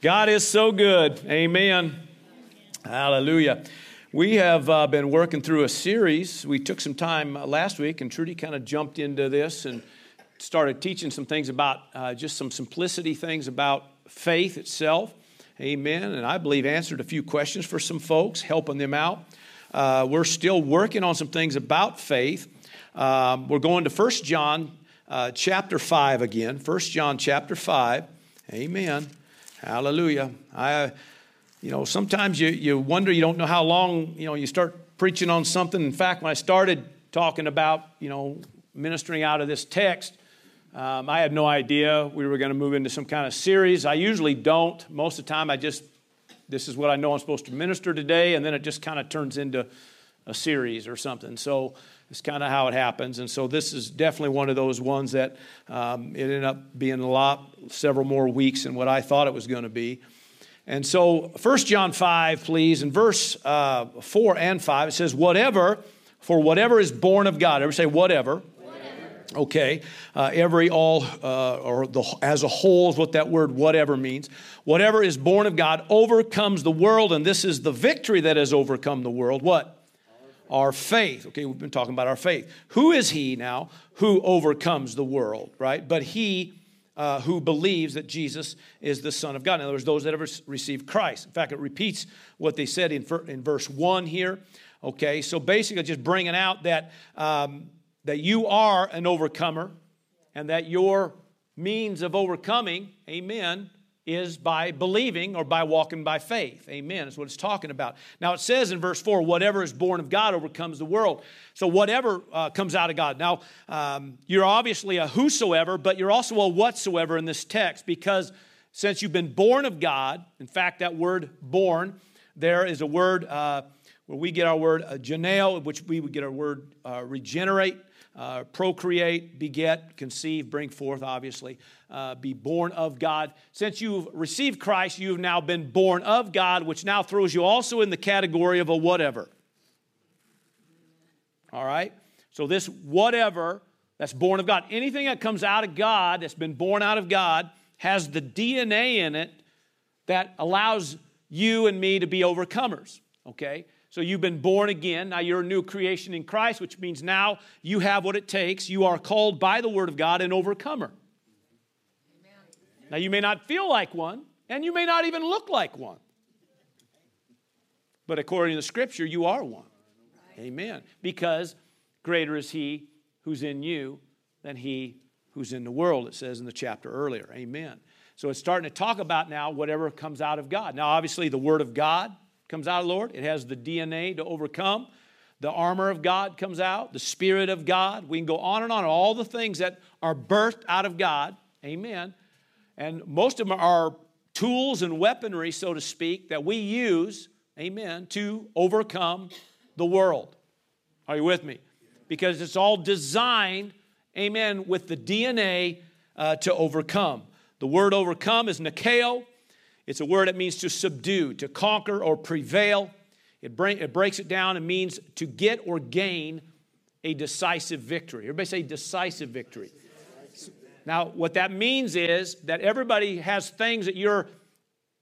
God is so good. Amen. Hallelujah. We have uh, been working through a series. We took some time uh, last week, and Trudy kind of jumped into this and started teaching some things about uh, just some simplicity things about faith itself. Amen. And I believe answered a few questions for some folks, helping them out. Uh, we're still working on some things about faith. Um, we're going to First John uh, chapter 5 again. First John chapter 5. Amen. Hallelujah. I, you know, sometimes you, you wonder, you don't know how long, you know, you start preaching on something. In fact, when I started talking about, you know, ministering out of this text, um, I had no idea we were going to move into some kind of series. I usually don't. Most of the time, I just, this is what I know I'm supposed to minister today, and then it just kind of turns into a series or something. So it's kind of how it happens. And so this is definitely one of those ones that um, it ended up being a lot, several more weeks than what I thought it was going to be. And so 1 John 5, please, in verse uh, 4 and 5, it says, Whatever, for whatever is born of God. Ever say, whatever? Okay, uh, every, all, uh, or the, as a whole is what that word whatever means. Whatever is born of God overcomes the world, and this is the victory that has overcome the world. What? Our faith. Okay, we've been talking about our faith. Who is he now who overcomes the world, right? But he uh, who believes that Jesus is the Son of God. In other words, those that have received Christ. In fact, it repeats what they said in, in verse 1 here. Okay, so basically, just bringing out that, um, that you are an overcomer and that your means of overcoming, amen, is by believing or by walking by faith. Amen. That's what it's talking about. Now it says in verse 4 whatever is born of God overcomes the world. So whatever uh, comes out of God. Now, um, you're obviously a whosoever, but you're also a whatsoever in this text because since you've been born of God, in fact, that word born, there is a word uh, where we get our word uh, geneo, which we would get our word uh, regenerate uh, procreate, beget, conceive, bring forth, obviously, uh, be born of God. Since you've received Christ, you've now been born of God, which now throws you also in the category of a whatever. All right? So, this whatever that's born of God, anything that comes out of God, that's been born out of God, has the DNA in it that allows you and me to be overcomers. Okay? So you've been born again. Now you're a new creation in Christ, which means now you have what it takes. You are called by the Word of God an overcomer. Now you may not feel like one, and you may not even look like one. But according to the Scripture, you are one. Amen. Because greater is He who's in you than He who's in the world, it says in the chapter earlier. Amen. So it's starting to talk about now whatever comes out of God. Now, obviously, the Word of God comes out of the Lord. It has the DNA to overcome. The armor of God comes out, the Spirit of God. We can go on and on, all the things that are birthed out of God. Amen. And most of them are tools and weaponry, so to speak, that we use, amen, to overcome the world. Are you with me? Because it's all designed, amen, with the DNA uh, to overcome. The word overcome is nikeo. It's a word that means to subdue, to conquer or prevail. It, bring, it breaks it down and means to get or gain a decisive victory. Everybody say decisive victory. Now, what that means is that everybody has things that you're,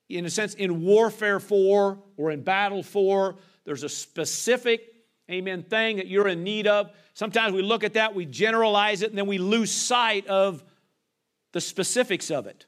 in a sense, in warfare for or in battle for. There's a specific, amen, thing that you're in need of. Sometimes we look at that, we generalize it, and then we lose sight of the specifics of it.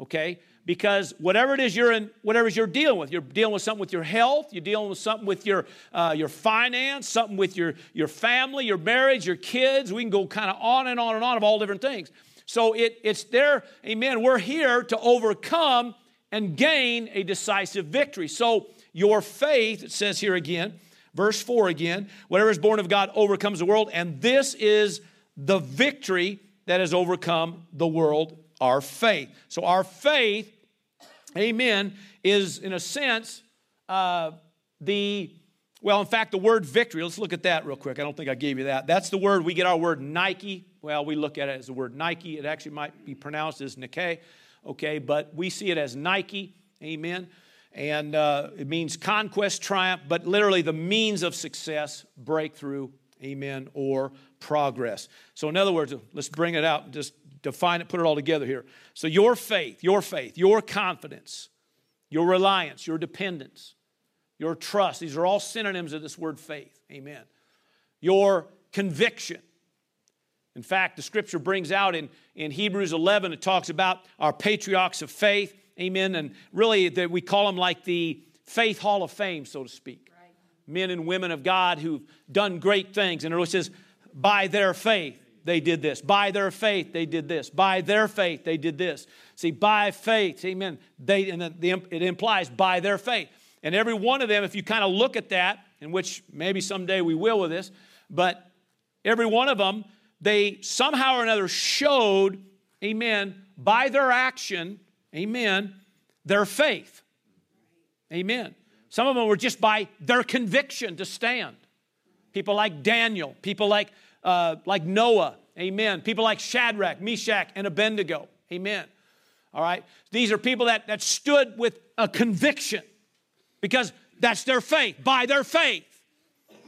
Okay? Because whatever it is you're in, whatever you're dealing with, you're dealing with something with your health, you're dealing with something with your uh, your finance, something with your your family, your marriage, your kids. We can go kind of on and on and on of all different things. So it, it's there, amen. We're here to overcome and gain a decisive victory. So your faith, it says here again, verse 4 again, whatever is born of God overcomes the world, and this is the victory that has overcome the world, our faith. So our faith amen, is in a sense uh, the, well, in fact, the word victory. Let's look at that real quick. I don't think I gave you that. That's the word, we get our word Nike. Well, we look at it as the word Nike. It actually might be pronounced as Nike, okay, but we see it as Nike, amen. And uh, it means conquest, triumph, but literally the means of success, breakthrough, amen, or progress. So, in other words, let's bring it out, just define it, put it all together here. So, your faith, your faith, your confidence, your reliance, your dependence, your trust, these are all synonyms of this word faith. Amen. Your conviction. In fact, the scripture brings out in, in Hebrews 11, it talks about our patriarchs of faith. Amen. And really, that we call them like the faith hall of fame, so to speak. Right. Men and women of God who've done great things. And it says, by their faith, they did this. By their faith, they did this. By their faith, they did this. See, by faith, amen. They, and the it implies by their faith. And every one of them, if you kind of look at that, in which maybe someday we will with this, but every one of them, they somehow or another showed, amen, by their action, amen, their faith. Amen. Some of them were just by their conviction to stand. People like Daniel, people like, uh, like Noah, amen. People like Shadrach, Meshach, and Abednego, amen. All right? These are people that, that stood with a conviction because that's their faith. By their faith,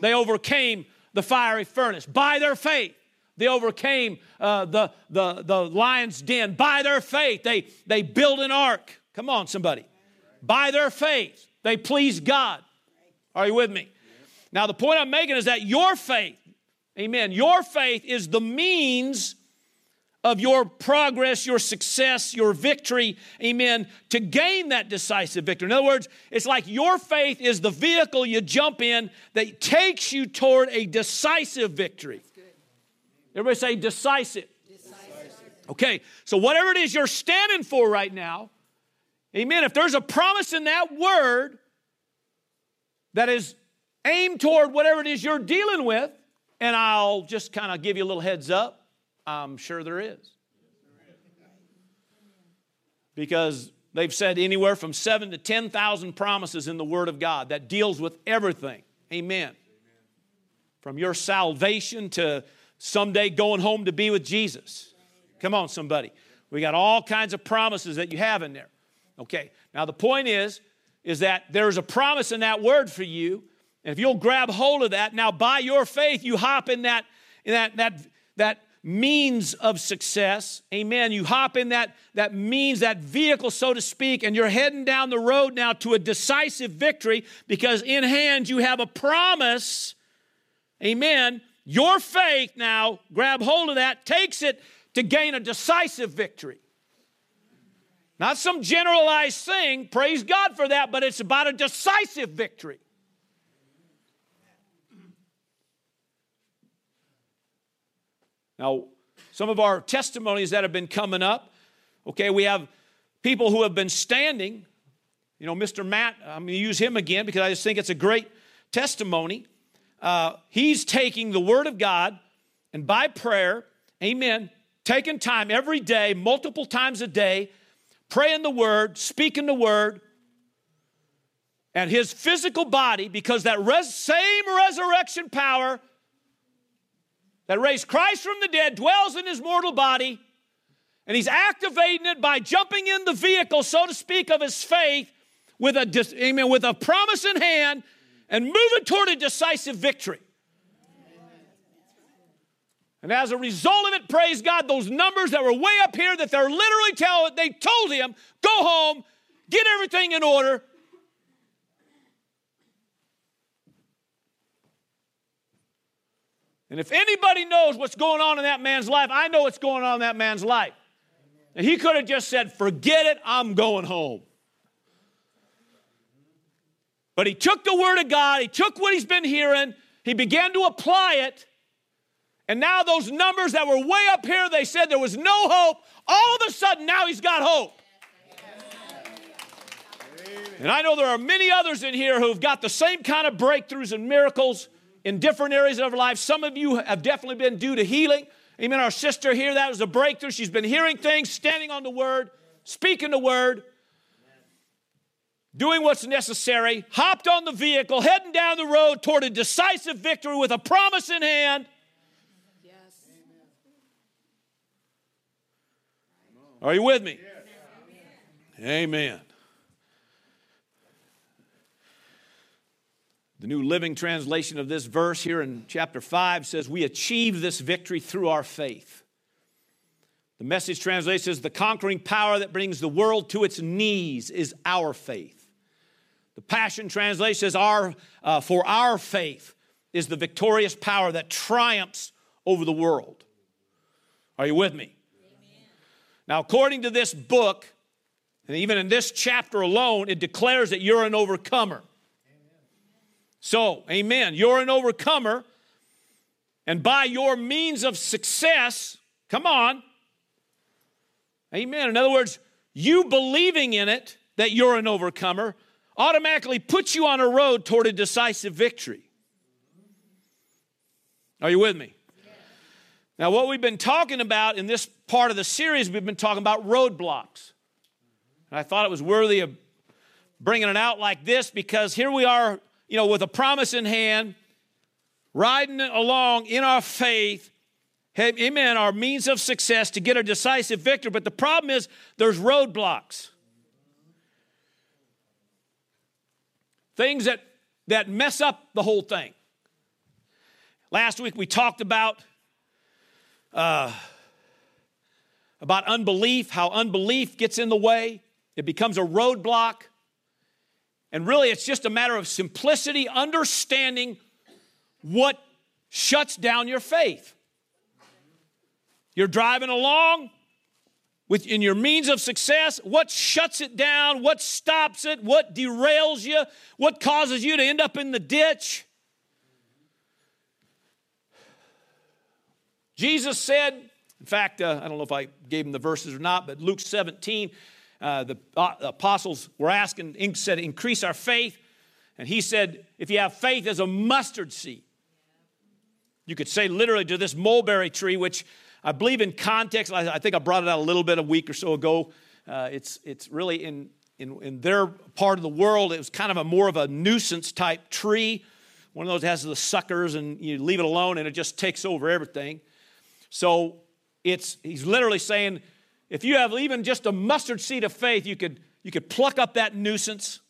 they overcame the fiery furnace. By their faith, they overcame uh, the, the, the lion's den. By their faith, they, they built an ark. Come on, somebody. By their faith, they pleased God. Are you with me? Now, the point I'm making is that your faith, amen, your faith is the means of your progress, your success, your victory, amen, to gain that decisive victory. In other words, it's like your faith is the vehicle you jump in that takes you toward a decisive victory. Everybody say decisive. decisive. Okay, so whatever it is you're standing for right now, amen, if there's a promise in that word that is aimed toward whatever it is you're dealing with, and I'll just kind of give you a little heads up, I'm sure there is. Because they've said anywhere from seven to 10,000 promises in the Word of God that deals with everything. Amen. From your salvation to someday going home to be with Jesus. Come on, somebody. We got all kinds of promises that you have in there. Okay. Now the point is, is that there's a promise in that word for you. And if you'll grab hold of that, now by your faith, you hop in that, in that, that, that means of success. Amen. You hop in that, that means, that vehicle, so to speak, and you're heading down the road now to a decisive victory because in hand you have a promise. Amen your faith now, grab hold of that, takes it to gain a decisive victory. Not some generalized thing, praise God for that, but it's about a decisive victory. Now, some of our testimonies that have been coming up, okay, we have people who have been standing. You know, Mr. Matt, I'm going to use him again because I just think it's a great testimony uh, he's taking the Word of God and by prayer, amen, taking time every day, multiple times a day, praying the Word, speaking the Word, and his physical body, because that res- same resurrection power that raised Christ from the dead dwells in his mortal body, and he's activating it by jumping in the vehicle, so to speak, of his faith with a, amen, with a promise in hand and moving toward a decisive victory. And as a result of it, praise God, those numbers that were way up here that they're literally telling, they told him, go home, get everything in order. And if anybody knows what's going on in that man's life, I know what's going on in that man's life. And he could have just said, forget it, I'm going home. But he took the word of God, he took what he's been hearing, he began to apply it. And now those numbers that were way up here, they said there was no hope. All of a sudden, now he's got hope. And I know there are many others in here who've got the same kind of breakthroughs and miracles in different areas of life. Some of you have definitely been due to healing. Amen. Our sister here, that was a breakthrough. She's been hearing things, standing on the word, speaking the word doing what's necessary, hopped on the vehicle, heading down the road toward a decisive victory with a promise in hand. Yes. Are you with me? Yes. Amen. The New Living Translation of this verse here in chapter 5 says, We achieve this victory through our faith. The message translation says, The conquering power that brings the world to its knees is our faith. The Passion translation says, our, uh, For our faith is the victorious power that triumphs over the world. Are you with me? Amen. Now, according to this book, and even in this chapter alone, it declares that you're an overcomer. So, amen. You're an overcomer. And by your means of success, come on. Amen. In other words, you believing in it that you're an overcomer automatically puts you on a road toward a decisive victory. Are you with me? Now, what we've been talking about in this part of the series, we've been talking about roadblocks. And I thought it was worthy of bringing it out like this because here we are, you know, with a promise in hand, riding along in our faith. Amen, our means of success to get a decisive victory. But the problem is there's roadblocks. Things that, that mess up the whole thing. Last week we talked about uh, about unbelief, how unbelief gets in the way. It becomes a roadblock. And really, it's just a matter of simplicity, understanding what shuts down your faith. You're driving along with, in your means of success. What shuts it down? What stops it? What derails you? What causes you to end up in the ditch? Jesus said, in fact, uh, I don't know if I gave him the verses or not, but Luke 17, uh, the uh, apostles were asking, said, increase our faith. And he said, if you have faith as a mustard seed, you could say literally to this mulberry tree, which I believe in context, I, I think I brought it out a little bit a week or so ago. Uh, it's, it's really in, in, in their part of the world, it was kind of a more of a nuisance type tree. One of those has the suckers, and you leave it alone, and it just takes over everything. So it's he's literally saying, if you have even just a mustard seed of faith, you could, you could pluck up that nuisance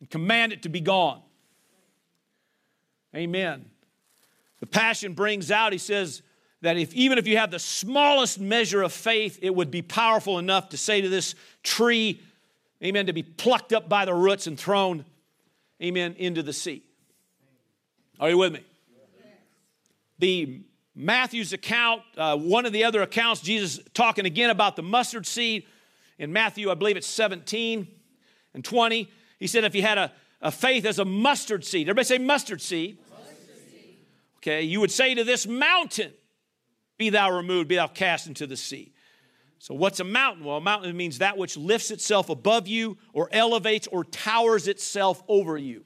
and command it to be gone. Amen. The passion brings out, he says, that if even if you have the smallest measure of faith, it would be powerful enough to say to this tree, amen, to be plucked up by the roots and thrown, amen, into the sea. Are you with me? The Matthew's account, uh, one of the other accounts, Jesus talking again about the mustard seed. In Matthew, I believe it's 17 and 20. He said, if you had a, a faith as a mustard seed, everybody say mustard seed. mustard seed. Okay, you would say to this mountain, Be thou removed, be thou cast into the sea. So, what's a mountain? Well, a mountain means that which lifts itself above you, or elevates, or towers itself over you.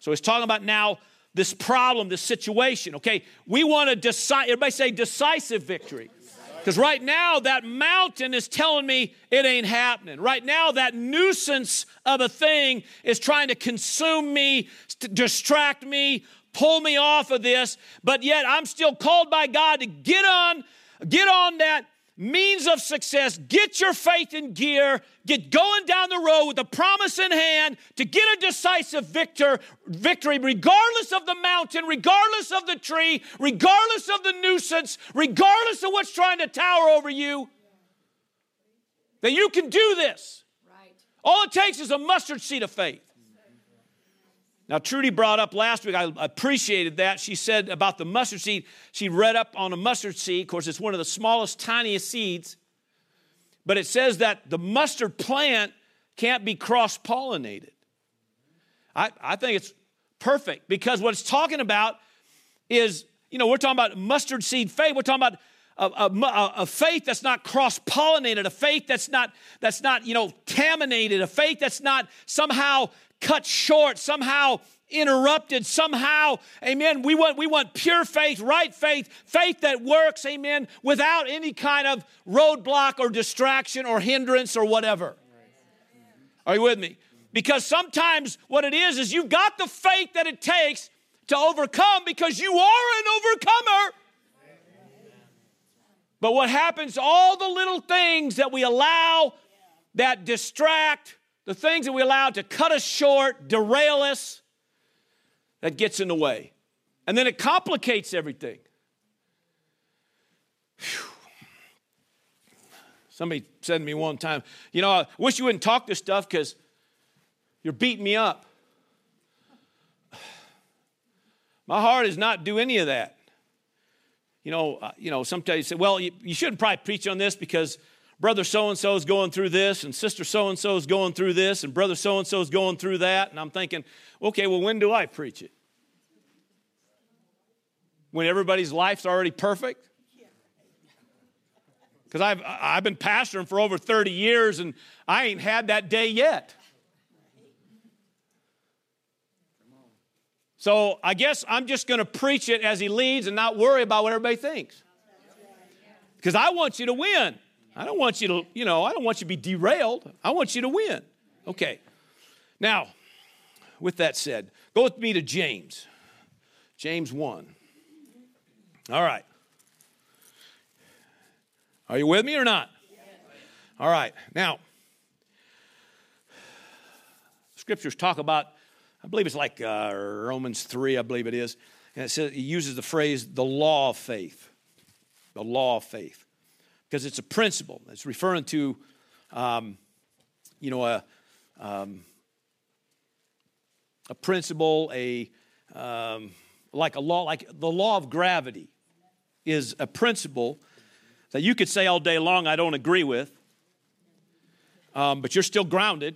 So, he's talking about now this problem, this situation. Okay, we want to decide, everybody say decisive victory. Because right now, that mountain is telling me it ain't happening. Right now, that nuisance of a thing is trying to consume me, distract me, pull me off of this. But yet, I'm still called by God to get on, get on that means of success. Get your faith in gear. Get going down the road with a promise in hand to get a decisive victor, victory, regardless of the mountain, regardless of the tree, regardless of the nuisance, regardless of what's trying to tower over you. That you can do this. Right. All it takes is a mustard seed of faith. Now, Trudy brought up last week, I appreciated that. She said about the mustard seed, she read up on a mustard seed. Of course, it's one of the smallest, tiniest seeds. But it says that the mustard plant can't be cross pollinated. I, I think it's perfect because what it's talking about is, you know, we're talking about mustard seed faith. We're talking about a, a, a, faith that's not cross-pollinated, a faith that's not that's not you know contaminated, a faith that's not somehow cut short, somehow interrupted, somehow, amen. We want, we want pure faith, right faith, faith that works, amen, without any kind of roadblock or distraction or hindrance or whatever. Are you with me? Because sometimes what it is is you've got the faith that it takes to overcome because you are an overcomer. But what happens, all the little things that we allow that distract, the things that we allow to cut us short, derail us, that gets in the way. And then it complicates everything. Whew. Somebody said to me one time, You know, I wish you wouldn't talk this stuff because you're beating me up. My heart is not do any of that. You know, uh, you know. Sometimes you say, "Well, you, you shouldn't probably preach on this because brother so and so is going through this, and sister so and so is going through this, and brother so and so is going through that." And I'm thinking, okay, well, when do I preach it? When everybody's life's already perfect? Because I've, I've been pastoring for over 30 years and I ain't had that day yet. So I guess I'm just going to preach it as he leads and not worry about what everybody thinks. Because I want you to win. I don't want you to, you know, I don't want you to be derailed. I want you to win. Okay. Now, with that said, go with me to James. James 1. All right. Are you with me or not? All right. Now, scriptures talk about, I believe it's like uh, Romans 3, I believe it is. And it says, it uses the phrase the law of faith. The law of faith. Because it's a principle. It's referring to, um, you know, a, um, a principle, a, um, like a law, like the law of gravity is a principle that you could say all day long, I don't agree with, um, but you're still grounded.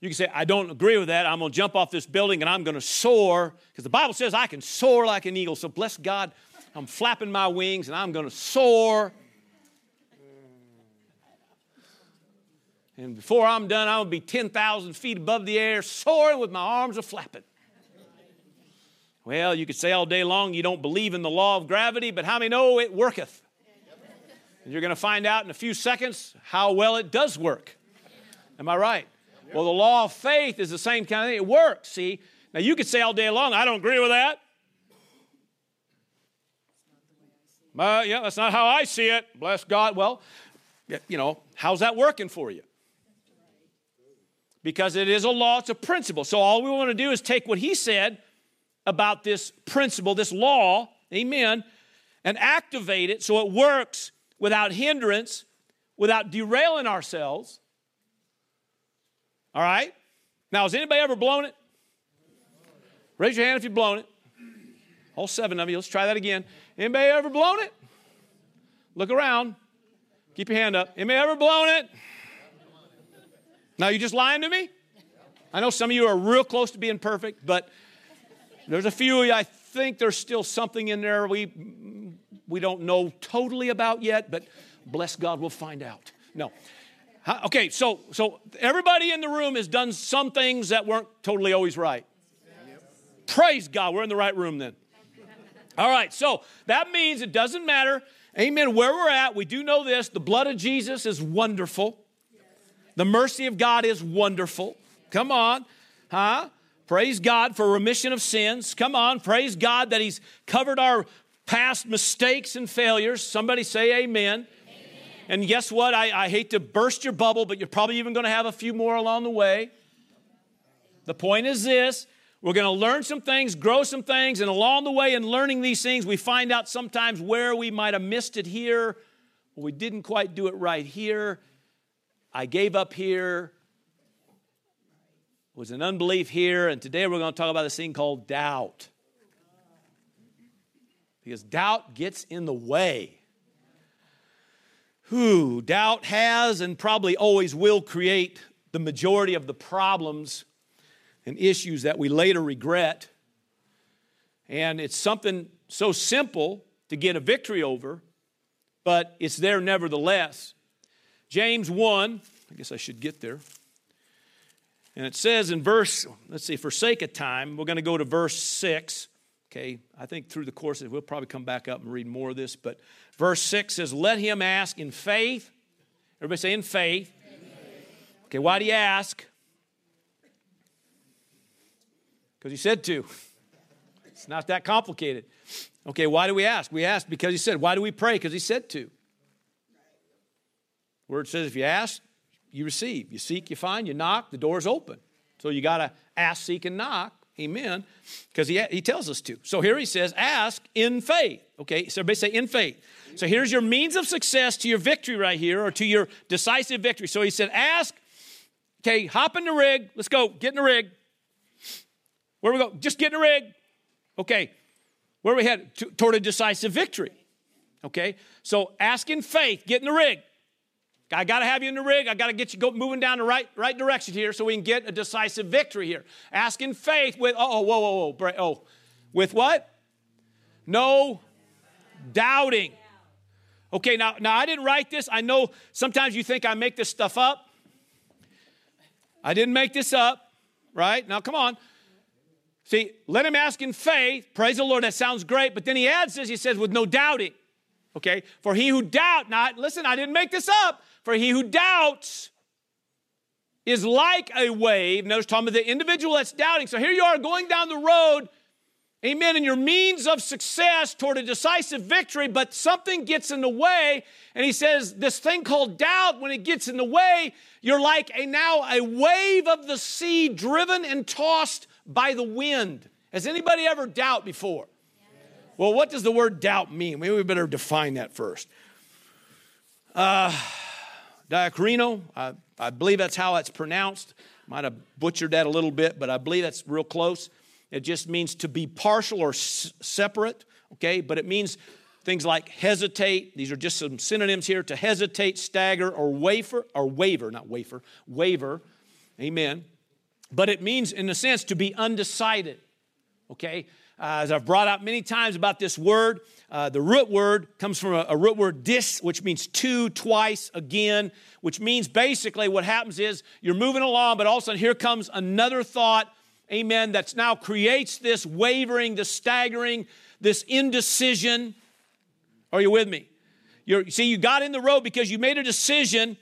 You can say, I don't agree with that. I'm going to jump off this building and I'm going to soar because the Bible says I can soar like an eagle. So bless God, I'm flapping my wings and I'm going to soar. And before I'm done, going to be 10,000 feet above the air, soaring with my arms a flapping. Well, you could say all day long you don't believe in the law of gravity, but how many know it worketh? And you're going to find out in a few seconds how well it does work. Am I right? Well, the law of faith is the same kind of thing. It works, see? Now, you could say all day long, I don't agree with that. Uh, yeah, that's not how I see it. Bless God. Well, you know, how's that working for you? Because it is a law, it's a principle. So all we want to do is take what he said about this principle, this law, amen, and activate it so it works without hindrance, without derailing ourselves. All right? Now, has anybody ever blown it? Raise your hand if you've blown it. All seven of you. Let's try that again. Anybody ever blown it? Look around. Keep your hand up. Anybody ever blown it? Now, you just lying to me? I know some of you are real close to being perfect, but there's a few of you. I think there's still something in there we we don't know totally about yet, but bless God, we'll find out. No. Okay, so so everybody in the room has done some things that weren't totally always right. Praise God, we're in the right room then. All right, so that means it doesn't matter, amen, where we're at. We do know this the blood of Jesus is wonderful, the mercy of God is wonderful. Come on, huh? Praise God for remission of sins. Come on, praise God that He's covered our past mistakes and failures. Somebody say amen. amen. And guess what? I, I hate to burst your bubble, but you're probably even going to have a few more along the way. The point is this we're going to learn some things, grow some things, and along the way in learning these things, we find out sometimes where we might have missed it here, or we didn't quite do it right here. I gave up here, was an unbelief here, and today we're going to talk about this thing called doubt because doubt gets in the way. Who doubt has and probably always will create the majority of the problems and issues that we later regret. And it's something so simple to get a victory over, but it's there nevertheless. James 1, I guess I should get there. And it says in verse, let's see, for sake of time, we're going to go to verse 6. Okay, I think through the course we'll probably come back up and read more of this. But verse 6 says, Let him ask in faith. Everybody say in faith. Okay, why do you ask? Because he said to. It's not that complicated. Okay, why do we ask? We ask because he said. Why do we pray? Because he said to. Word says if you ask, you receive. You seek, you find, you knock, the door's open. So you got to ask, seek, and knock Amen. Because he, he tells us to. So here he says, ask in faith. Okay, so everybody say in faith. So here's your means of success to your victory right here, or to your decisive victory. So he said, ask, okay, hop in the rig. Let's go. Get in the rig. Where we go? Just get in the rig. Okay. Where we head? toward a decisive victory. Okay. So ask in faith. Get in the rig. I got to have you in the rig. I got to get you go, moving down the right, right direction here so we can get a decisive victory here. Ask in faith with, oh, whoa, whoa, whoa. Oh, with what? No doubting. Okay, now, now I didn't write this. I know sometimes you think I make this stuff up. I didn't make this up, right? Now, come on. See, let him ask in faith. Praise the Lord. That sounds great. But then he adds this. He says, with no doubting. Okay? For he who doubt not, listen, I didn't make this up. For he who doubts is like a wave. Notice talking about the individual that's doubting. So here you are going down the road, amen, and your means of success toward a decisive victory, but something gets in the way. And he says, this thing called doubt, when it gets in the way, you're like a now a wave of the sea driven and tossed by the wind. Has anybody ever doubt before? Well, what does the word doubt mean? Maybe we better define that first. Uh, Diacrino, I, I believe that's how it's pronounced. Might have butchered that a little bit, but I believe that's real close. It just means to be partial or s- separate, okay? But it means things like hesitate. These are just some synonyms here to hesitate, stagger, or wafer, or waver, not wafer, waver. Amen. But it means, in a sense, to be undecided, okay? Uh, as I've brought out many times about this word, uh, the root word comes from a, a, root word dis, which means two, twice, again, which means basically what happens is you're moving along, but all of a sudden here comes another thought, amen, that's now creates this wavering, this staggering, this indecision. Are you with me? You're, see, you got in the road because you made a decision.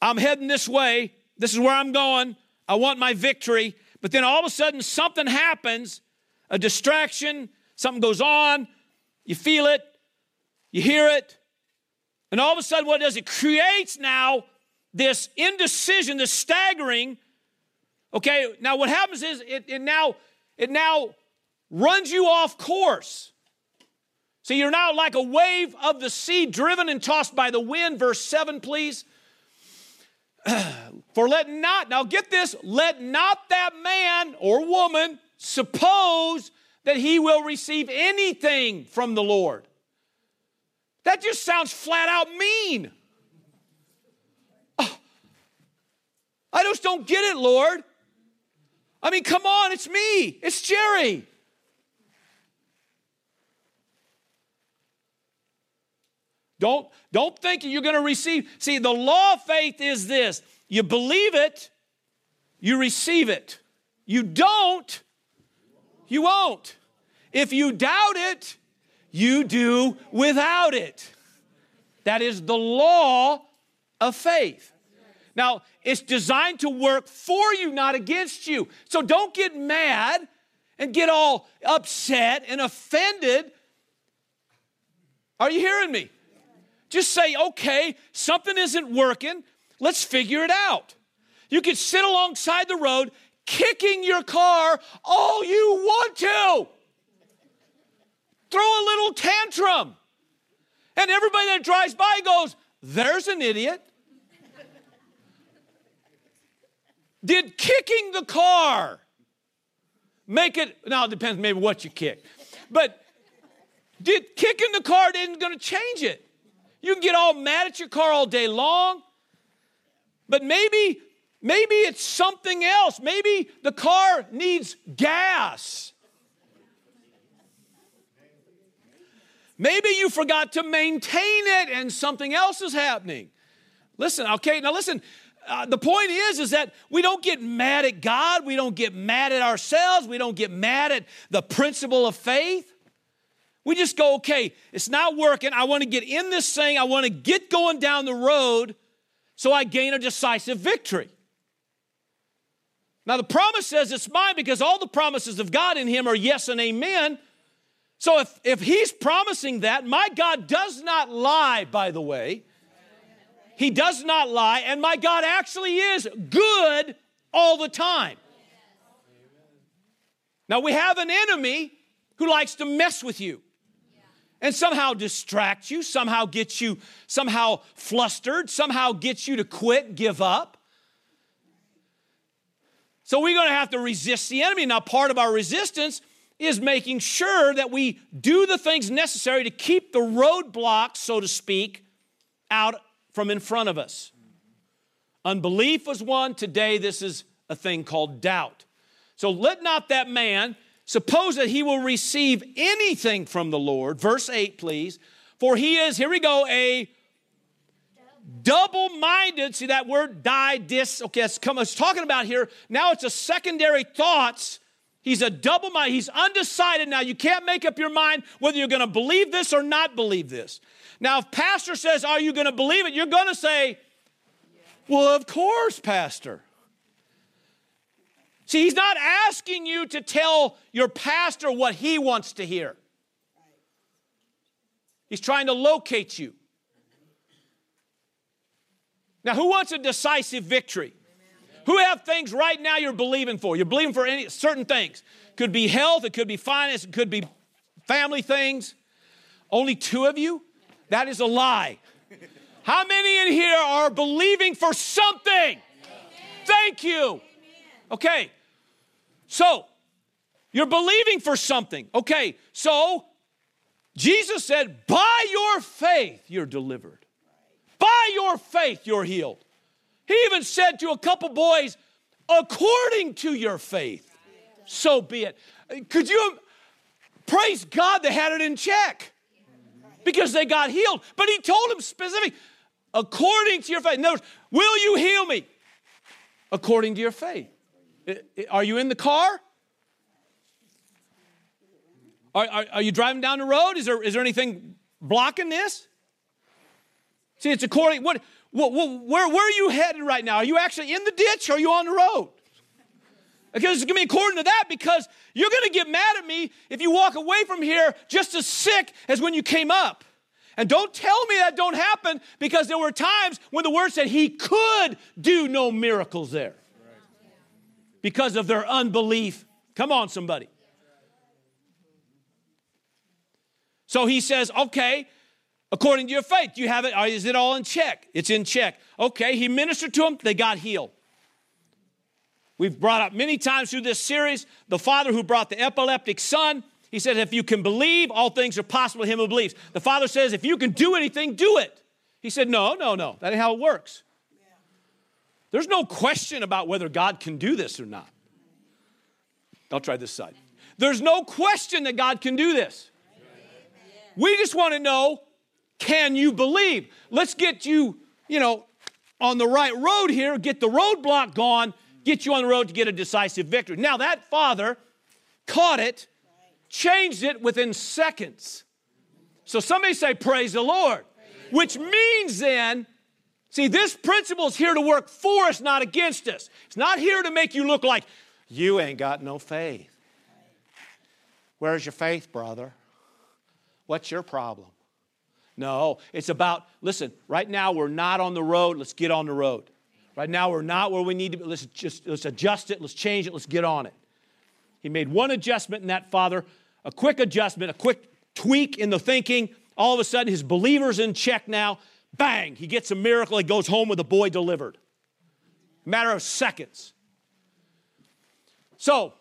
I'm heading this way. This is where I'm going. I want my victory. But then all of a sudden, something happens a distraction, something goes on, you feel it, you hear it, and all of a sudden, what it does, it creates now this indecision, this staggering. Okay, now what happens is it, it now it now runs you off course. So you're now like a wave of the sea driven and tossed by the wind. Verse 7, please. For let not, now get this, let not that man or woman suppose that he will receive anything from the Lord. That just sounds flat out mean. Oh, I just don't get it, Lord. I mean, come on, it's me, it's Jerry. Don't, don't think you're going to receive. See, the law of faith is this you believe it, you receive it. You don't, you won't. If you doubt it, you do without it. That is the law of faith. Now, it's designed to work for you, not against you. So don't get mad and get all upset and offended. Are you hearing me? Just say, okay, something isn't working. Let's figure it out. You can sit alongside the road kicking your car all you want to. Throw a little tantrum. And everybody that drives by goes, There's an idiot. Did kicking the car make it? Now it depends maybe what you kick. But did kicking the car isn't going to change it. You can get all mad at your car all day long, but maybe Maybe it's something else. Maybe the car needs gas. Maybe you forgot to maintain it and something else is happening. Listen, okay, now listen. Uh, the point is is that we don't get mad at God, we don't get mad at ourselves, we don't get mad at the principle of faith. We just go, okay, it's not working. I want to get in this thing. I want to get going down the road so I gain a decisive victory. Now, the promise says it's mine because all the promises of God in Him are yes and amen. So, if, if He's promising that, my God does not lie, by the way. He does not lie, and my God actually is good all the time. Now, we have an enemy who likes to mess with you and somehow distract you, somehow get you somehow flustered, somehow get you to quit, give up. So we're going to have to resist the enemy. Now, part of our resistance is making sure that we do the things necessary to keep the roadblocks, so to speak, out from in front of us. Unbelief was one. Today, this is a thing called doubt. So let not that man suppose that he will receive anything from the Lord. Verse 8, please. For he is, here we go, a double minded. See that word, die, dis. Okay, it's, come, it's talking about here. Now it's a secondary thoughts. He's a double mind. He's undecided now. You can't make up your mind whether you're going to believe this or not believe this. Now, if pastor says, Are you going to believe it? You're going to say, Well, of course, pastor. See, he's not asking you to tell your pastor what he wants to hear. He's trying to locate you. Now, who wants a decisive victory? Who have things right now you're believing for? You're believing for any certain things. Could be health, it could be finance, it could be family things. Only two of you? That is a lie. How many in here are believing for something? Thank you. Okay. So, you're believing for something. Okay. So, Jesus said, by your faith, you're delivered. By your faith, you're healed. He even said to a couple boys, according to your faith, so be it. Could you praise God they had it in check because they got healed? But he told them specifically, according to your faith. In other words, will you heal me? According to your faith. Are you in the car? Are, are, are you driving down the road? Is there, is there anything blocking this? See, it's according, what, what, what, where, where are you headed right now? Are you actually in the ditch or are you on the road? Because it's going to be according to that because you're going to get mad at me if you walk away from here just as sick as when you came up. And don't tell me that don't happen because there were times when the word said he could do no miracles there because of their unbelief. Come on, somebody. So he says, okay, according to your faith. You have it? Uh, is it all in check? It's in check. Okay, he ministered to them, they got healed. We've brought up many times through this series the father who brought the epileptic son. He said, If you can believe, all things are possible to him who believes. The father says, If you can do anything, do it. He said, No, no, no. That ain't how it works. There's no question about whether God can do this or not. I'll try this side. There's no question that God can do this. We just want to know can you believe? Let's get you, you know, on the right road here, get the roadblock gone, get you on the road to get a decisive victory. Now, that father caught it, changed it within seconds. So somebody say, Praise the Lord. Which means then, see, this principle is here to work for us, not against us. It's not here to make you look like you ain't got no faith. Where's your faith, brother? What's your problem? No, it's about, listen, right now we're not on the road, let's get on the road. Right now we're not where we need to be. Let's just let's adjust it, let's change it, let's get on it. He made one adjustment in that father, a quick adjustment, a quick tweak in the thinking. All of a sudden, his believer's in check now. Bang, he gets a miracle. He goes home with a boy delivered. matter of seconds. So,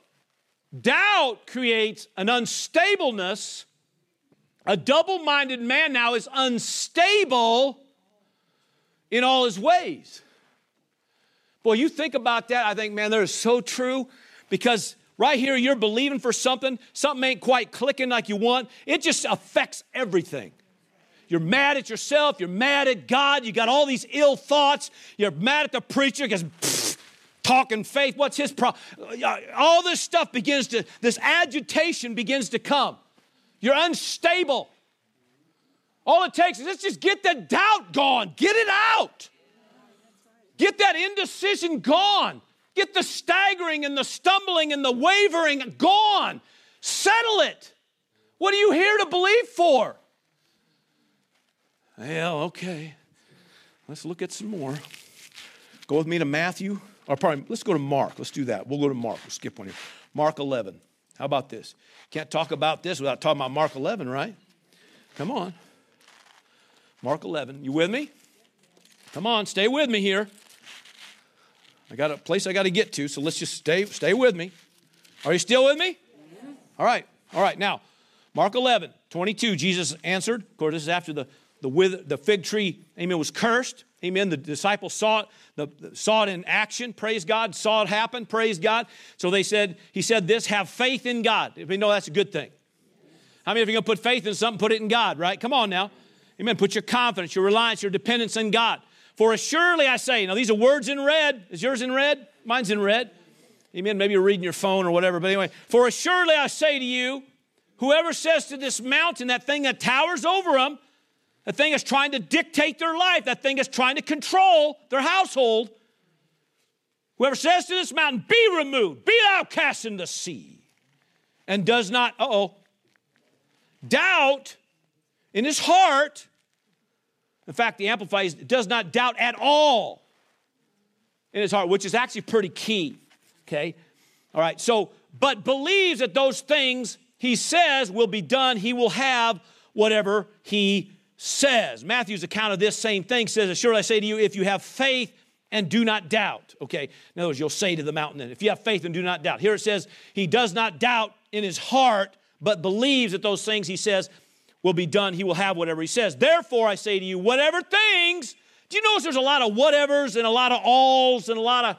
doubt creates an unstableness a double minded man now is unstable in all his ways. Boy, you think about that, I think, man, that is so true because right here you're believing for something, something ain't quite clicking like you want. It just affects everything. You're mad at yourself, you're mad at God, you got all these ill thoughts, you're mad at the preacher because talking faith, what's his problem? Uh, all this stuff begins to, this agitation begins to come. You're unstable. All it takes is let's just get that doubt gone, get it out. Get that indecision gone. Get the staggering and the stumbling and the wavering gone. Settle it. What are you here to believe for? Well, okay. Let's look at some more. Go with me to Matthew, or pardon, let's go to Mark. Let's do that. We'll go to Mark. We'll skip one here. Mark 11. How about this? Can't talk about this without talking about Mark 11, right? Come on. Mark 11. You with me? Come on, stay with me here. I got a place I got to get to, so let's just stay stay with me. Are you still with me? All right. All right. Now, Mark 11, 22, Jesus answered. Of course, this is after the, the, the fig tree, amen, was cursed. Amen. The disciples saw it, the, saw it in action. Praise God. Saw it happen. Praise God. So they said, He said this, have faith in God. If we know that's a good thing. How many of you going to put faith in something, put it in God, right? Come on now. Amen. Put your confidence, your reliance, your dependence in God. For assuredly I say, now these are words in red. Is yours in red? Mine's in red. Amen. Maybe you're reading your phone or whatever. But anyway, for assuredly I say to you, whoever says to this mountain, that thing that towers over them, that thing is trying to dictate their life, that thing is trying to control their household, whoever says to this mountain, be removed, be thou cast into the sea, and does not, uh oh, doubt in his heart, in fact, the Amplified does not doubt at all in his heart, which is actually pretty key. Okay? All right, so, but believes that those things he says will be done, he will have whatever he says. Matthew's account of this same thing says, Surely I say to you, if you have faith and do not doubt. Okay, in other words, you'll say to the mountain, if you have faith and do not doubt. Here it says, he does not doubt in his heart, but believes that those things he says will be done. He will have whatever he says. Therefore, I say to you, whatever things, do you notice there's a lot of whatevers and a lot of alls and a lot of.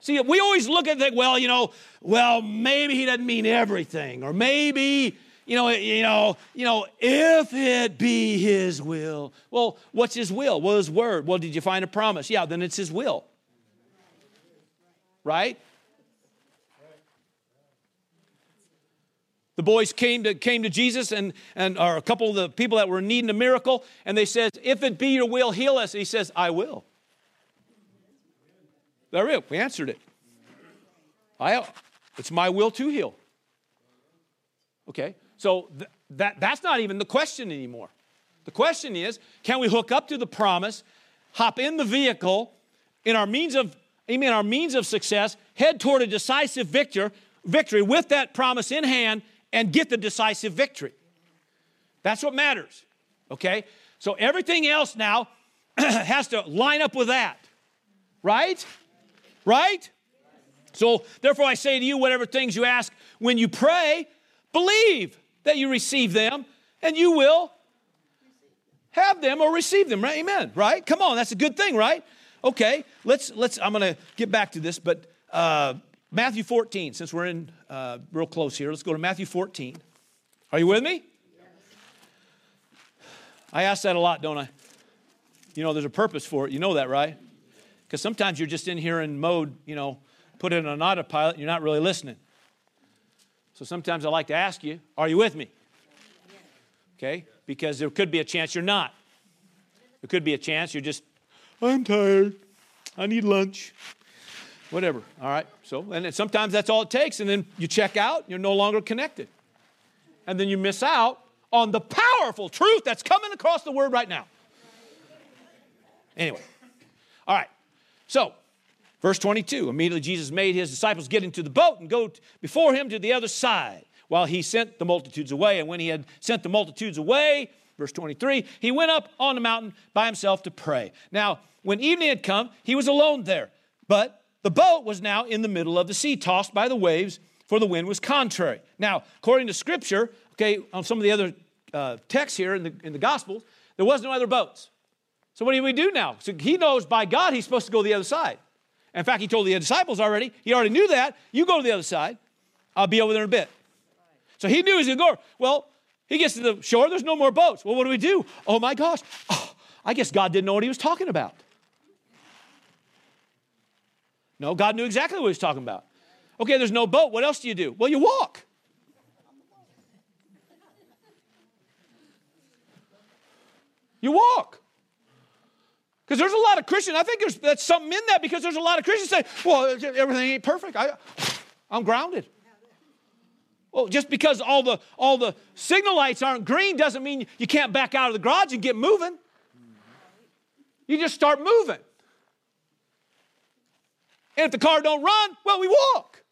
See, we always look at it that, well, you know, well, maybe he doesn't mean everything, or maybe, you know, you know, you know, if it be his will. Well, what's his will? Well, his word. Well, did you find a promise? Yeah, then it's his will. Right? The boys came to, came to Jesus and, and or a couple of the people that were needing a miracle, and they said, If it be your will, heal us. And he says, I will. There it. We answered it. I, it's my will to heal. Okay, so th- that, that's not even the question anymore. The question is, can we hook up to the promise, hop in the vehicle, in our means of, amen, our means of success, head toward a decisive victor, victory with that promise in hand, and get the decisive victory. That's what matters, okay? So everything else now has to line up with that, right? Right? So therefore, I say to you, whatever things you ask when you pray, believe that you receive them and you will have them or receive them right amen right come on that's a good thing right okay let's let's i'm gonna get back to this but uh, Matthew 14, since we're in uh, real close here, let's go to Matthew 14. Are you with me? I ask that a lot, don't I? You know, there's a purpose for it. You know that, right? Because sometimes you're just in here in mode, you know, put in an autopilot, and you're not really listening. So sometimes I like to ask you, are you with me? Okay? Because there could be a chance you're not. There could be a chance you're just, I'm tired. I need lunch whatever. All right. So, and sometimes that's all it takes. And then you check out, you're no longer connected. And then you miss out on the powerful truth that's coming across the word right now. Anyway. All right. So, verse 22 immediately Jesus made his disciples get into the boat and go before him to the other side while he sent the multitudes away. And when he had sent the multitudes away, verse 23, he went up on the mountain by himself to pray. Now, when evening had come, he was alone there. But the boat was now in the middle of the sea, tossed by the waves, for the wind was contrary. Now, according to Scripture, okay, on some of the other uh, texts here in the, in the Gospels, there was no other boats. So what do we do now? So he knows by God he's supposed to go the other side. In fact, he told the disciples already, he already knew that. You go to the other side, I'll be over there in a bit. So he knew he's going to go. Well, he gets to the shore, there's no more boats. Well, what do we do? Oh my gosh, oh, I guess God didn't know what he was talking about. No, God knew exactly what he was talking about. Okay, there's no boat. What else do you do? Well, you walk. You walk. Because there's a lot of Christians, I think there's that's something in that because there's a lot of Christians say, well, everything ain't perfect. I, I'm grounded. Well, just because all the all the signal lights aren't green doesn't mean you can't back out of the garage and get moving. You just start moving. And if the car don't run, well, we walk.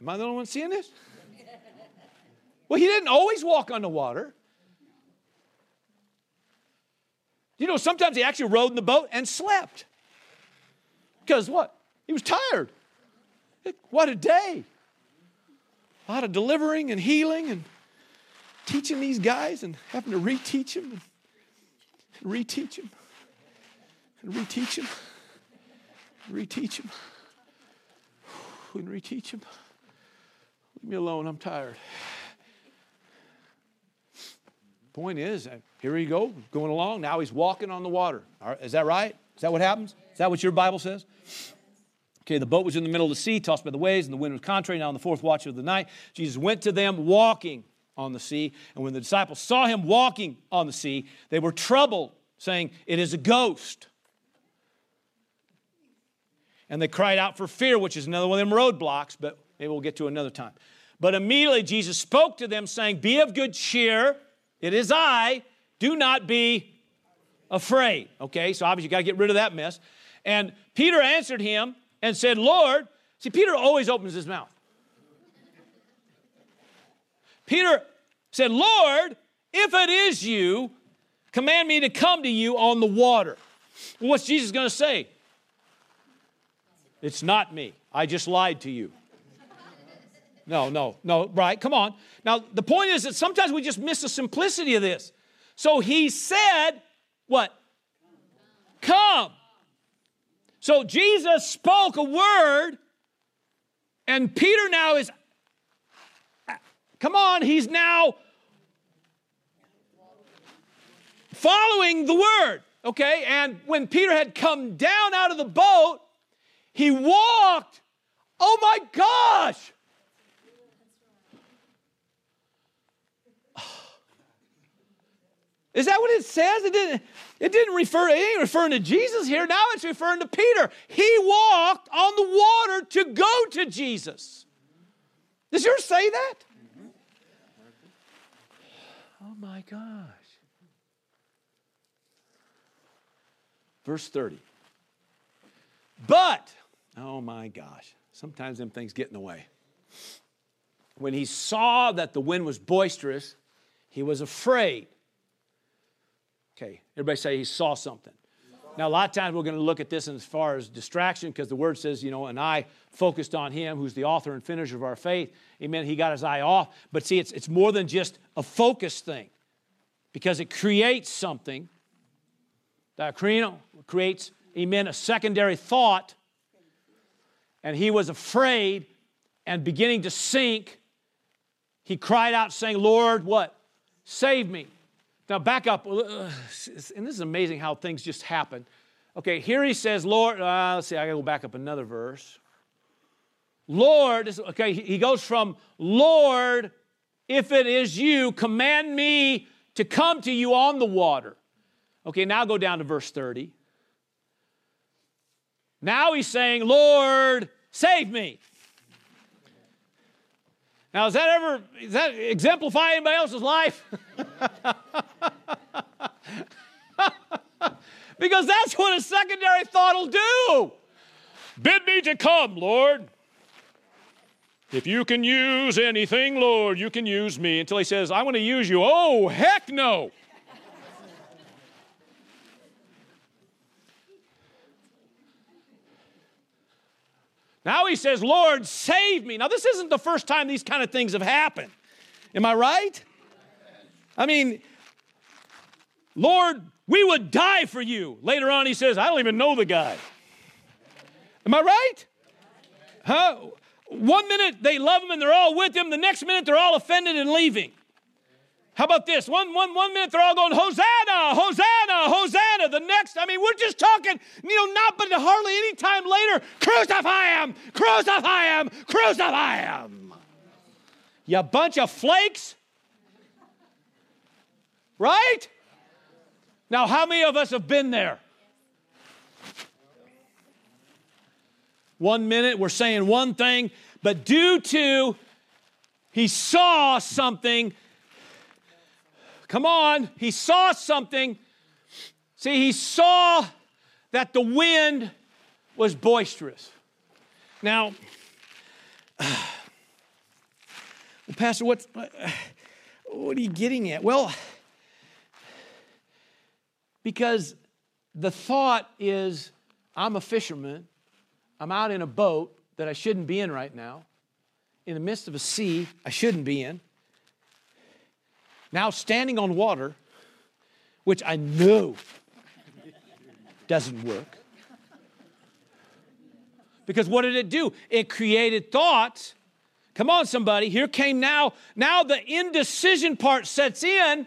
Am I the only one seeing this? Well, he didn't always walk on the water. You know, sometimes he actually rode in the boat and slept. Because what? He was tired. What a day. A lot of delivering and healing and teaching these guys and having to reteach them and reteach them and reteach them and reteach them and reteach them. Leave me alone, I'm tired. Point is, uh, here you go, going along. Now he's walking on the water. Is that right? Is that what happens? Is that what your Bible says? Okay, the boat was in the middle of the sea, tossed by the waves, and the wind was contrary. Now, in the fourth watch of the night, Jesus went to them walking on the sea. And when the disciples saw him walking on the sea, they were troubled, saying, It is a ghost. And they cried out for fear, which is another one of them roadblocks, but maybe we'll get to another time. But immediately Jesus spoke to them, saying, Be of good cheer. It is I. Do not be afraid. Okay, so obviously you got to get rid of that mess. And Peter answered him and said, Lord, see, Peter always opens his mouth. Peter said, Lord, if it is you, command me to come to you on the water. Well, what's Jesus going to say? It's not me. I just lied to you. No, no, no, right, come on. Now, the point is that sometimes we just miss the simplicity of this. So he said, what? Come. So Jesus spoke a word, and Peter now is, come on, he's now following the word, okay? And when Peter had come down out of the boat, he walked, oh my gosh, Is that what it says? It didn't, it didn't refer, it ain't referring to Jesus here. Now it's referring to Peter. He walked on the water to go to Jesus. Does yours say that? Oh my gosh. Verse 30. But, oh my gosh, sometimes them things get in the way. When he saw that the wind was boisterous, he was afraid Okay, everybody say he saw something. Now, a lot of times we're going to look at this as far as distraction because the word says, you know, and I focused on him who's the author and finisher of our faith. Amen. He got his eye off. But see, it's, it's more than just a focus thing because it creates something that creates, amen, a secondary thought. And he was afraid and beginning to sink. He cried out, saying, Lord, what? Save me. Now, back up, and this is amazing how things just happen. Okay, here he says, Lord, uh, let's see, I gotta go back up another verse. Lord, okay, he goes from, Lord, if it is you, command me to come to you on the water. Okay, now go down to verse 30. Now he's saying, Lord, save me. Now, does that ever does that exemplify anybody else's life? because that's what a secondary thought will do. Bid me to come, Lord. If you can use anything, Lord, you can use me. Until he says, I want to use you. Oh, heck no. Now he says, Lord, save me. Now, this isn't the first time these kind of things have happened. Am I right? I mean, Lord, we would die for you. Later on, he says, I don't even know the guy. Am I right? Huh? One minute they love him and they're all with him, the next minute they're all offended and leaving. How about this? One, one, one minute they're all going, Hosanna, Hosanna, Hosanna. The next, I mean, we're just talking, you know, not but hardly any time later, crucify him, crucify him, crucify him. You bunch of flakes. Right? Now, how many of us have been there? One minute we're saying one thing, but due to he saw something Come on, he saw something. See, he saw that the wind was boisterous. Now, Well, Pastor, what, what are you getting at? Well, because the thought is I'm a fisherman, I'm out in a boat that I shouldn't be in right now, in the midst of a sea I shouldn't be in, now standing on water, which I know doesn't work. Because what did it do? It created thoughts. Come on, somebody. Here came now, now the indecision part sets in,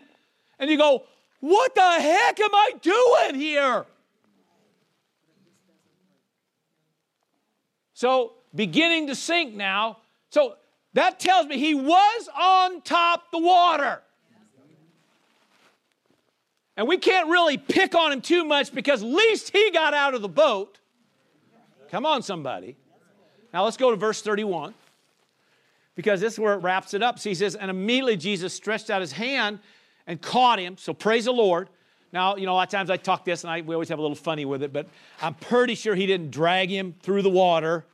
and you go, What the heck am I doing here? So, beginning to sink now. So, that tells me he was on top the water. And we can't really pick on him too much because at least he got out of the boat. Come on, somebody. Now let's go to verse 31 because this is where it wraps it up. So he says, And immediately Jesus stretched out his hand and caught him. So praise the Lord. Now, you know, a lot of times I talk this and I, we always have a little funny with it, but I'm pretty sure he didn't drag him through the water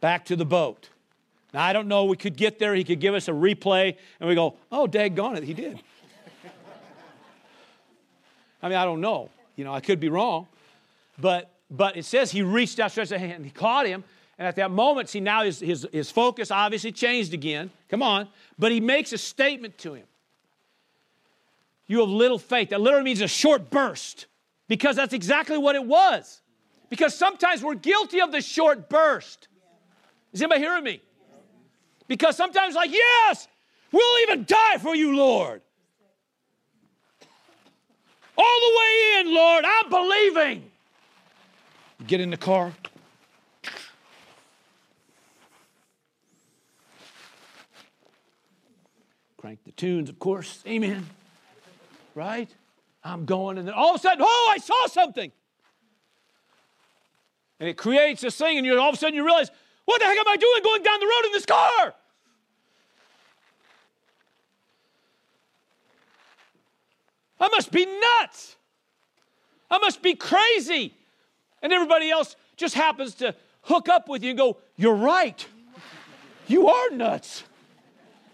back to the boat. Now, I don't know, we could get there, he could give us a replay, and we go, oh, daggone it, he did. I mean, I don't know. You know, I could be wrong. But but it says he reached out, stretched a hand, and he caught him. And at that moment, see, now his, his, his focus obviously changed again. Come on. But he makes a statement to him. You have little faith. That literally means a short burst, because that's exactly what it was. Because sometimes we're guilty of the short burst. Is anybody hearing me? Because sometimes, like, yes, we'll even die for you, Lord. All the way in, Lord, I'm believing. Get in the car. Crank the tunes, of course. Amen. Right? I'm going, and then all of a sudden, oh, I saw something. And it creates this thing, and you all of a sudden you realize, what the heck am I doing going down the road in this car? I must be nuts. I must be crazy. And everybody else just happens to hook up with you and go, You're right. You are nuts.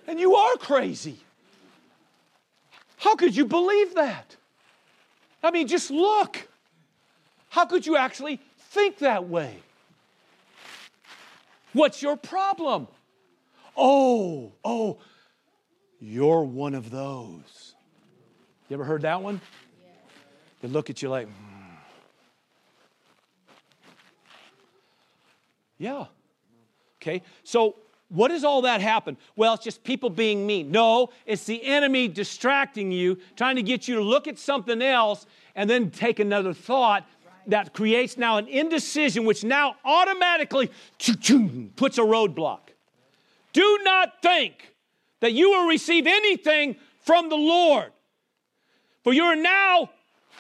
And you are crazy. How could you believe that? I mean, just look. How could you actually think that way? What's your problem? Oh, oh, you're one of those. You ever heard that one? They look at you like, hmm. yeah. Okay, so what does all that happen? Well, it's just people being mean. No, it's the enemy distracting you, trying to get you to look at something else and then take another thought that creates now an indecision, which now automatically puts a roadblock. Do not think that you will receive anything from the Lord, for you are now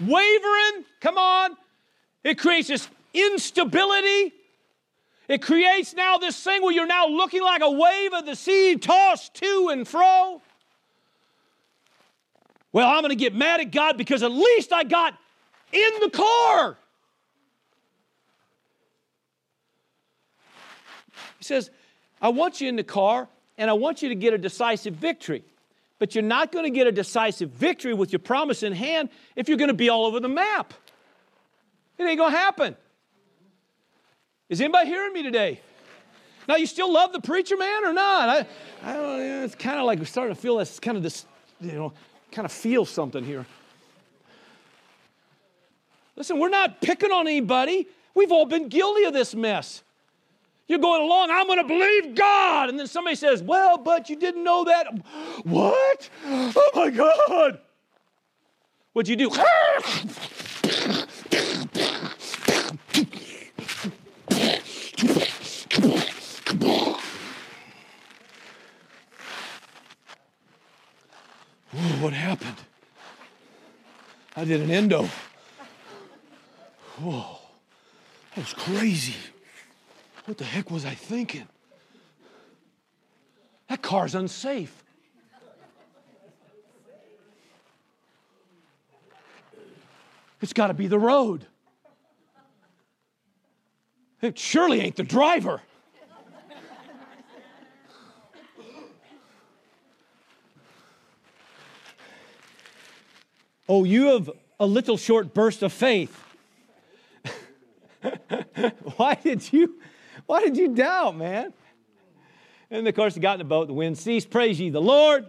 wavering. Come on. It creates this instability. It creates now this thing where you're now looking like a wave of the sea tossed to and fro. Well, I'm going to get mad at God because at least I got in the car. He says, I want you in the car and I want you to get a decisive victory. But you're not going to get a decisive victory with your promise in hand if you're going to be all over the map. It ain't going to happen. Is anybody hearing me today? Now, you still love the preacher man or not? I, I don't know. It's kind of like we're starting to feel this kind of this, you know, kind of feel something here. Listen, we're not picking on anybody. We've all been guilty of this mess. You're going along, I'm going to believe God. And then somebody says, Well, but you didn't know that. What? Oh my God. What'd you do? Ooh, what happened? I did an endo. Whoa, that was crazy. What the heck was I thinking? That car's unsafe. It's got to be the road. It surely ain't the driver. oh, you have a little short burst of faith. Why did you? Why did you doubt, man? And of course, he got in the boat, the wind ceased, praise ye the Lord.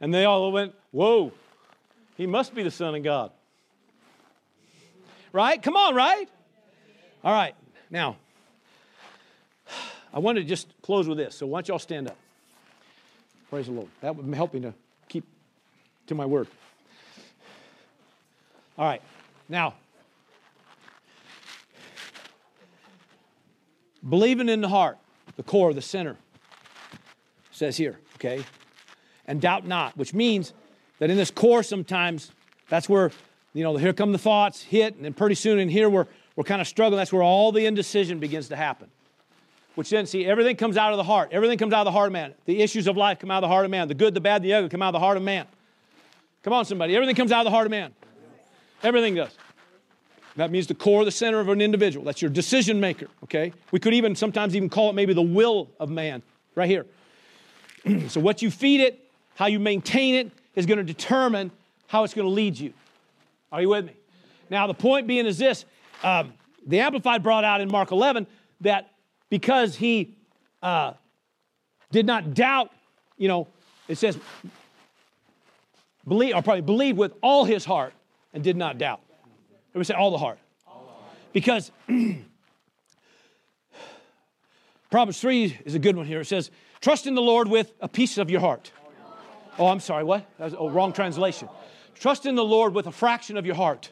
And they all went, Whoa, he must be the Son of God. Right? Come on, right? All right, now, I want to just close with this. So why don't y'all stand up? Praise the Lord. That would help me to keep to my word. All right, now, believing in the heart, the core, of the center, says here, okay? And doubt not, which means that in this core sometimes that's where, you know, here come the thoughts, hit, and then pretty soon in here we're, we're kind of struggling. That's where all the indecision begins to happen. Which then, see, everything comes out of the heart. Everything comes out of the heart of man. The issues of life come out of the heart of man. The good, the bad, the ugly come out of the heart of man. Come on, somebody. Everything comes out of the heart of man. Everything does. That means the core, the center of an individual. That's your decision maker, okay? We could even sometimes even call it maybe the will of man, right here. so what you feed it, how you maintain it, is going to determine how it's going to lead you. Are you with me? Now, the point being is this um, the Amplified brought out in Mark 11 that because he uh, did not doubt, you know, it says, believe, or probably believe with all his heart and did not doubt. Me say all the heart. Because Proverbs 3 is a good one here. It says, Trust in the Lord with a piece of your heart. Oh, I'm sorry, what? Was, oh, wrong translation. Trust in the Lord with a fraction of your heart.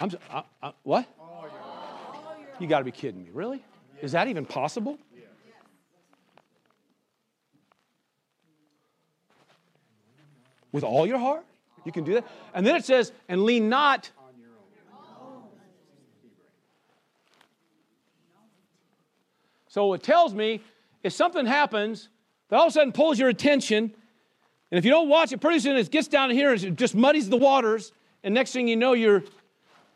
I'm, uh, uh, what? You got to be kidding me. Really? Is that even possible? With all your heart? You can do that. And then it says, and lean not So it tells me if something happens that all of a sudden pulls your attention, and if you don't watch it, pretty soon it gets down here and it just muddies the waters, and next thing you know, you're,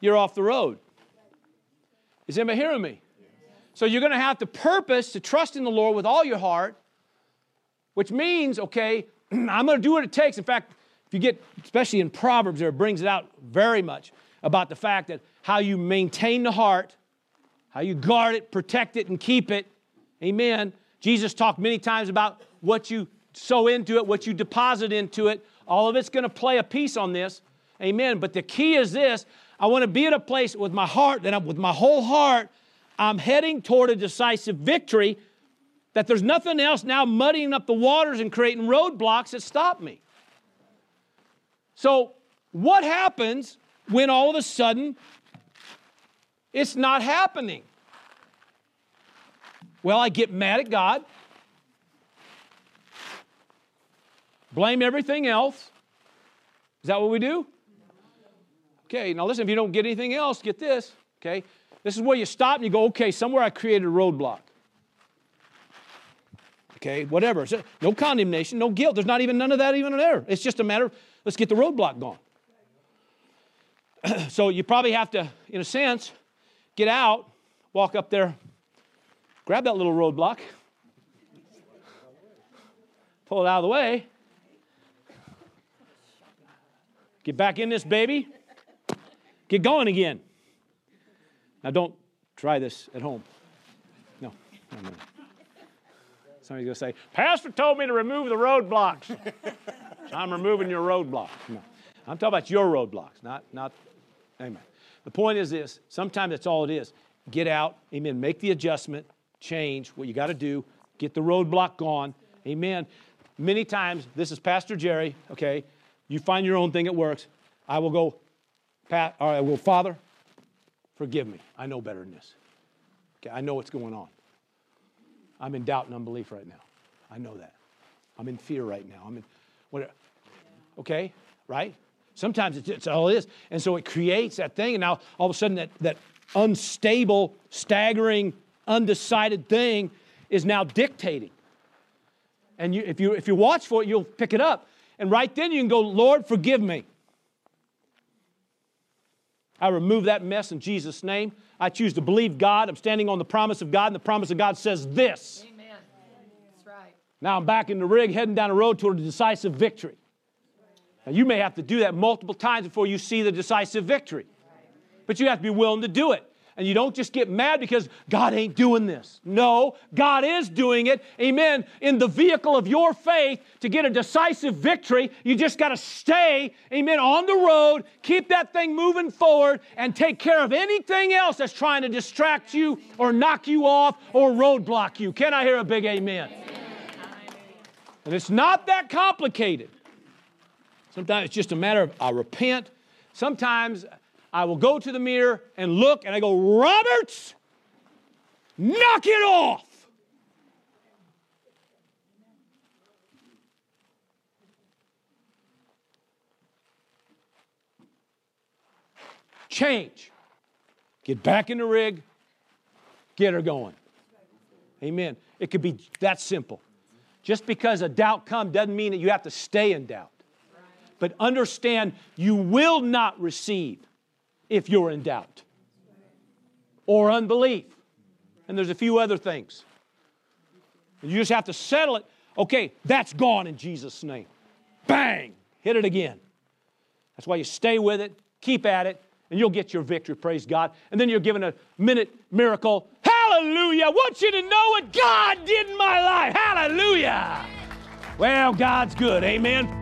you're off the road. Is anybody hearing me? So you're going to have to purpose to trust in the Lord with all your heart, which means, okay, I'm going to do what it takes. In fact, if you get, especially in Proverbs, there it brings it out very much about the fact that how you maintain the heart how you guard it, protect it, and keep it. Amen. Jesus talked many times about what you sow into it, what you deposit into it. All of it's going to play a piece on this. Amen. But the key is this I want to be at a place with my heart, that I'm, with my whole heart, I'm heading toward a decisive victory, that there's nothing else now muddying up the waters and creating roadblocks that stop me. So, what happens when all of a sudden it's not happening. Well, I get mad at God, blame everything else. Is that what we do? Okay, now listen, if you don't get anything else, get this. Okay, this is where you stop and you go, okay, somewhere I created a roadblock. Okay, whatever. No condemnation, no guilt. There's not even none of that even there. It's just a matter of let's get the roadblock gone. so you probably have to, in a sense, get out, walk up there, grab that little roadblock, pull it out of the way, get back in this baby, get going again. Now, don't try this at home. No, no, no. Somebody's going to say, Pastor told me to remove the roadblocks. so I'm removing your roadblocks. No. I'm talking about your roadblocks, not, not, amen. The point is this sometimes that's all it is. Get out, amen. Make the adjustment, change what you got to do, get the roadblock gone, amen. Many times, this is Pastor Jerry, okay? You find your own thing, it works. I will go, Pat, right, I will, Father, forgive me. I know better than this. Okay, I know what's going on. I'm in doubt and unbelief right now. I know that. I'm in fear right now. I'm in, what, okay, right? Sometimes it's, it's all it is. And so it creates that thing, and now all of a sudden that, that unstable, staggering, undecided thing is now dictating. And you, if, you, if you watch for it, you'll pick it up. And right then you can go, Lord, forgive me. I remove that mess in Jesus' name. I choose to believe God. I'm standing on the promise of God, and the promise of God says this. Amen. That's right. Now I'm back in the rig, heading down the road toward a decisive victory. Now, you may have to do that multiple times before you see the decisive victory, but you have to be willing to do it. And you don't just get mad because God ain't doing this. No, God is doing it. Amen. In the vehicle of your faith to get a decisive victory, you just got to stay, amen, on the road, keep that thing moving forward, and take care of anything else that's trying to distract you or knock you off or roadblock you. Can I hear a big amen? And it's not that complicated. Sometimes it's just a matter of I repent. Sometimes I will go to the mirror and look and I go, Roberts, knock it off. Change. Get back in the rig, get her going. Amen. It could be that simple. Just because a doubt comes doesn't mean that you have to stay in doubt. But understand you will not receive if you're in doubt or unbelief. And there's a few other things. You just have to settle it. Okay, that's gone in Jesus' name. Bang! Hit it again. That's why you stay with it, keep at it, and you'll get your victory, praise God. And then you're given a minute miracle. Hallelujah! I want you to know what God did in my life. Hallelujah! Well, God's good. Amen.